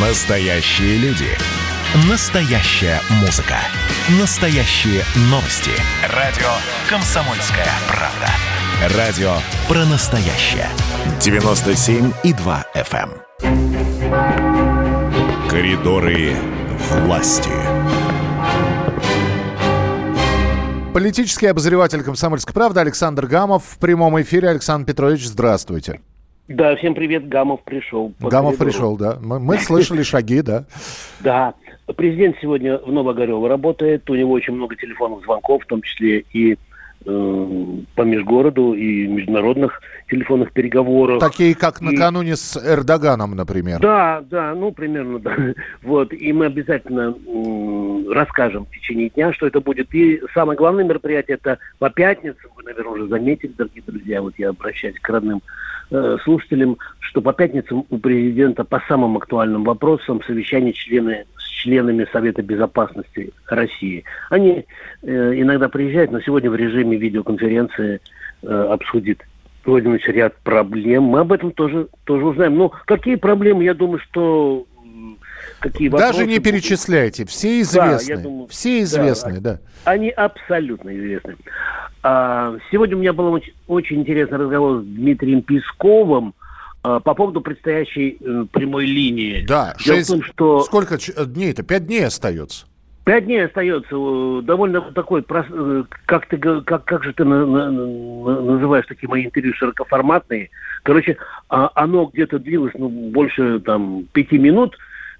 Настоящие люди. Настоящая музыка. Настоящие новости. Радио «Комсомольская правда». Радио про настоящее. 97,2 FM. эм. Коридоры власти. Политический обозреватель «Комсомольской правды» Александр Гамов в прямом эфире. Александр Петрович, здравствуйте. Да, всем привет, Гамов пришел. Гамов коридору. пришел, да. Мы, мы слышали шаги, да. Да. Президент сегодня в Новогорево работает, у него очень много телефонных звонков, в том числе и э, по межгороду, и международных телефонных переговоров. Такие, как И- накануне с Эрдоганом, например. Да, да, ну, примерно, да. Вот, и мы обязательно расскажем в течение дня, что это будет. И самое главное мероприятие это по пятницам, вы, наверное, уже заметили, дорогие друзья, вот я обращаюсь к родным э, слушателям, что по пятницам у президента по самым актуальным вопросам совещание члены, с членами Совета Безопасности России. Они э, иногда приезжают, но сегодня в режиме видеоконференции э, обсудит Владимир Ильич ряд проблем. Мы об этом тоже, тоже узнаем. Но какие проблемы, я думаю, что какие Даже вопросы не будут, перечисляйте, все я известны. думаю, все известны, да. Они абсолютно известны. А, сегодня у меня был очень, очень интересный разговор с Дмитрием Песковым а, по поводу предстоящей прямой линии. Да, Дело шесть- в том, что Сколько дней-то? Пять дней остается. Пять дней остается. Довольно такой, э, как ты, как, как же ты на- на- на- называешь такие мои интервью широкоформатные? Короче, а, оно где-то длилось ну, больше там пяти минут.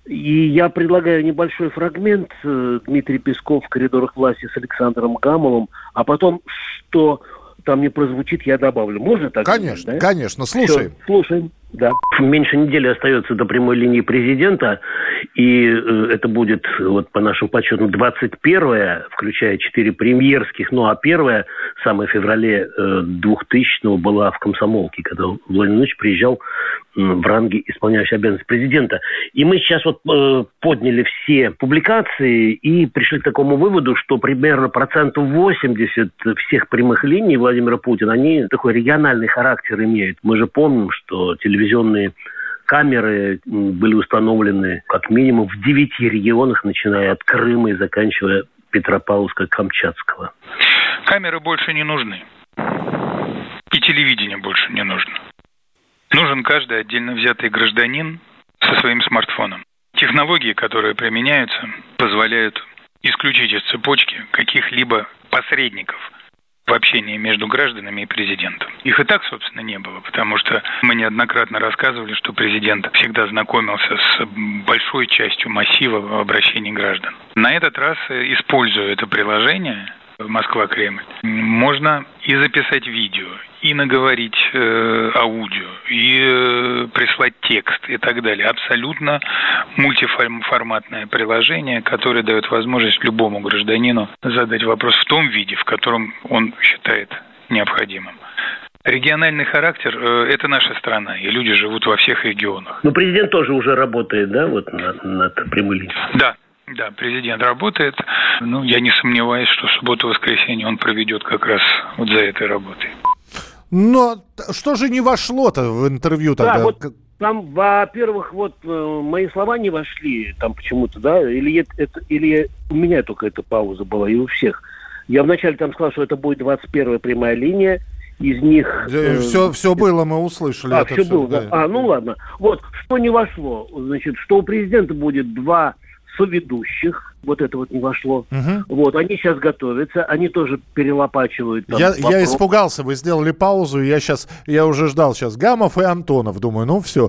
И я предлагаю небольшой фрагмент э, Дмитрий Песков в коридорах власти с Александром Гамовым, а потом, что там не прозвучит, я добавлю. Можно так? Конечно, сделать, да? конечно. Слушаем. Всё, слушаем. Да. Меньше недели остается до прямой линии президента, и э, это будет, э, вот по нашим подсчетам, 21 включая 4 премьерских, ну а первая, самая в феврале э, 2000-го, была в Комсомолке, когда Владимир приезжал в ранге исполняющего обязанности президента. И мы сейчас вот э, подняли все публикации и пришли к такому выводу, что примерно процентов 80 всех прямых линий Владимира Путина, они такой региональный характер имеют. Мы же помним, что телевизионные камеры были установлены как минимум в девяти регионах, начиная от Крыма и заканчивая Петропавловска-Камчатского. Камеры больше не нужны. И телевидение больше не нужно. Нужен каждый отдельно взятый гражданин со своим смартфоном. Технологии, которые применяются, позволяют исключить из цепочки каких-либо посредников в общении между гражданами и президентом. Их и так, собственно, не было, потому что мы неоднократно рассказывали, что президент всегда знакомился с большой частью массива обращений граждан. На этот раз, используя это приложение, Москва-Кремль, можно и записать видео, и наговорить э, аудио, и э, прислать текст и так далее. Абсолютно мультиформатное приложение, которое дает возможность любому гражданину задать вопрос в том виде, в котором он считает необходимым. Региональный характер э, – это наша страна, и люди живут во всех регионах. Но президент тоже уже работает, да, вот над, над прямой линией? Да, да, президент работает. Ну, я не сомневаюсь, что субботу-воскресенье он проведет как раз вот за этой работой. Но что же не вошло-то в интервью тогда? Да, вот там, во-первых, вот э, мои слова не вошли там почему-то, да, или это, или у меня только эта пауза была, и у всех. Я вначале там сказал, что это будет 21 прямая линия, из них... э, все, все было, мы услышали. А, это все всё, было, да. А, ну ладно. Вот, что не вошло, значит, что у президента будет два соведущих, вот это вот не вошло. Мгм. Вот, они сейчас готовятся, они тоже перелопачивают. там Я, я испугался, вы сделали паузу, и я сейчас, я уже ждал сейчас Гамов и Антонов, думаю, ну все.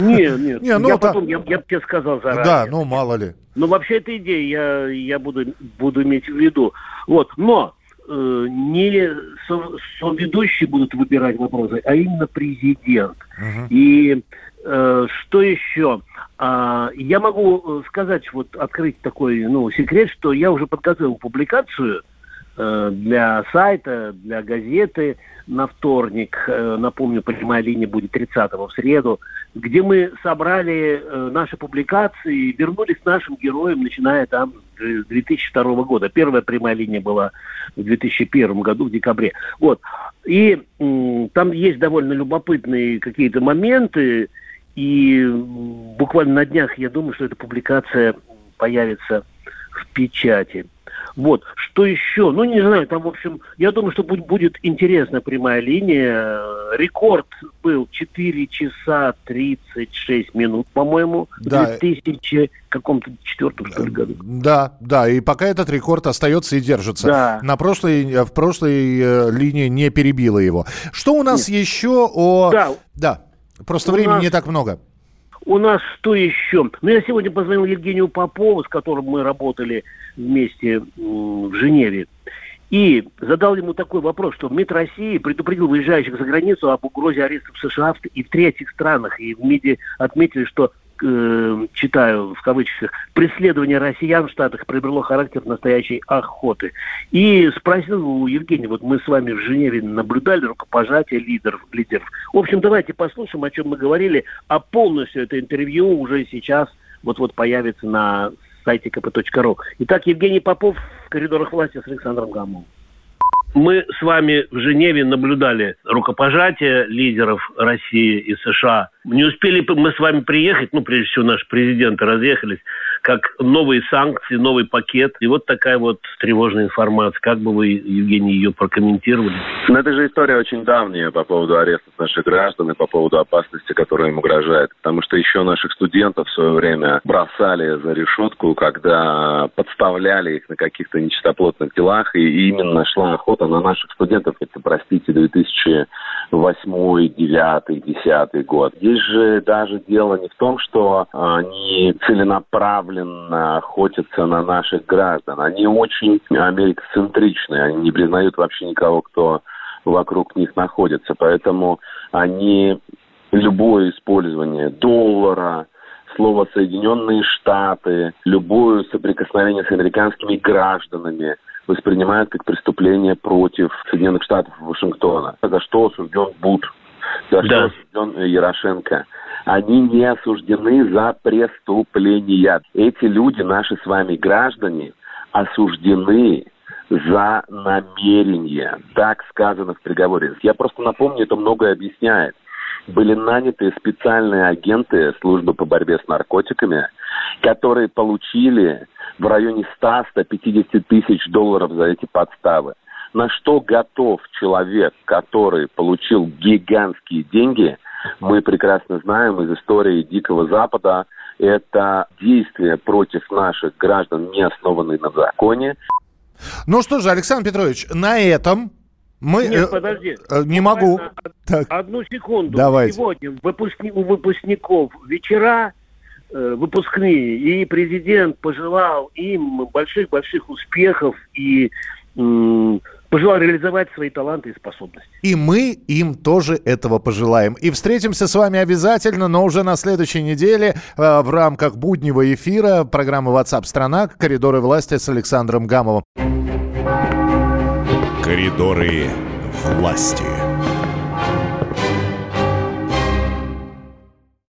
Не, нет, Не, ну, я потом, я, я бы тебе сказал заранее. Да, ну мало ли. Но вообще эта идея я, я буду, буду иметь в виду. Вот, но э, не со- соведущие будут выбирать вопросы, а именно президент. И э, что еще? А, я могу э, сказать, вот открыть такой ну, секрет, что я уже подготовил публикацию э, для сайта, для газеты на вторник. Э, напомню, прямая линия будет 30 в среду, где мы собрали э, наши публикации, вернулись к нашим героям, начиная там с 2002 года. Первая прямая линия была в 2001 году, в декабре. Вот. И там есть довольно любопытные какие-то моменты, И буквально на днях, я думаю, что эта публикация появится в печати. Вот. Что еще? Ну, не знаю, там, в общем, я думаю, что будет, будет интересная прямая линия. Рекорд был 4 часа 36 минут, по-моему, да. в 2000 каком-то четвертом, что ли, году. Да, да, и пока этот рекорд остается и держится. Да. На прошлой, в прошлой э, линии не перебило его. Что у нас Нет. еще о... Да. Да, просто у времени нас... не так много. У нас что еще? Ну, я сегодня позвонил Евгению Попову, с которым мы работали вместе в Женеве. И задал ему такой вопрос, что МИД России предупредил выезжающих за границу об угрозе арестов в США и в третьих странах. И в МИДе отметили, что э, читаю в кавычках, преследование россиян в Штатах приобрело характер настоящей охоты. И спросил у Евгения, вот мы с вами в Женеве наблюдали рукопожатие лидеров. лидеров. В общем, давайте послушаем, о чем мы говорили, а полностью это интервью уже сейчас вот-вот появится на сайте kp.ru. Итак, Евгений Попов в коридорах власти с Александром Гамовым. Мы с вами в Женеве наблюдали рукопожатие лидеров России и США. Не успели мы с вами приехать, ну, прежде всего, наши президенты разъехались, как новые санкции, новый пакет. И вот такая вот тревожная информация. Как бы вы, Евгений, ее прокомментировали? Ну, это же история очень давняя по поводу арестов наших граждан и по поводу опасности, которая им угрожает. Потому что еще наших студентов в свое время бросали за решетку, когда подставляли их на каких-то нечистоплотных делах. И именно шла охота на наших студентов. Это, простите, 2008, 2009, 2010 год. Здесь же даже дело не в том, что они целенаправленно охотятся на наших граждан. Они очень америкоцентричны, они не признают вообще никого, кто вокруг них находится. Поэтому они любое использование доллара, слово Соединенные Штаты, любое соприкосновение с американскими гражданами воспринимают как преступление против Соединенных Штатов Вашингтона. За что осужден Буд, за да. что осужден Ярошенко они не осуждены за преступления. Эти люди, наши с вами граждане, осуждены за намерение. Так сказано в приговоре. Я просто напомню, это многое объясняет. Были наняты специальные агенты службы по борьбе с наркотиками, которые получили в районе 100-150 тысяч долларов за эти подставы. На что готов человек, который получил гигантские деньги – мы прекрасно знаем из истории Дикого Запада, это действия против наших граждан, не основанные на законе. Ну что же, Александр Петрович, на этом мы... Нет, э, подожди. Э, не могу. так. Одну секунду. Давайте. Сегодня выпускни, у выпускников вечера выпускные, и президент пожелал им больших-больших успехов и пожелал реализовать свои таланты и способности. И мы им тоже этого пожелаем. И встретимся с вами обязательно, но уже на следующей неделе э, в рамках буднего эфира программы WhatsApp страна «Коридоры власти» с Александром Гамовым. Коридоры власти.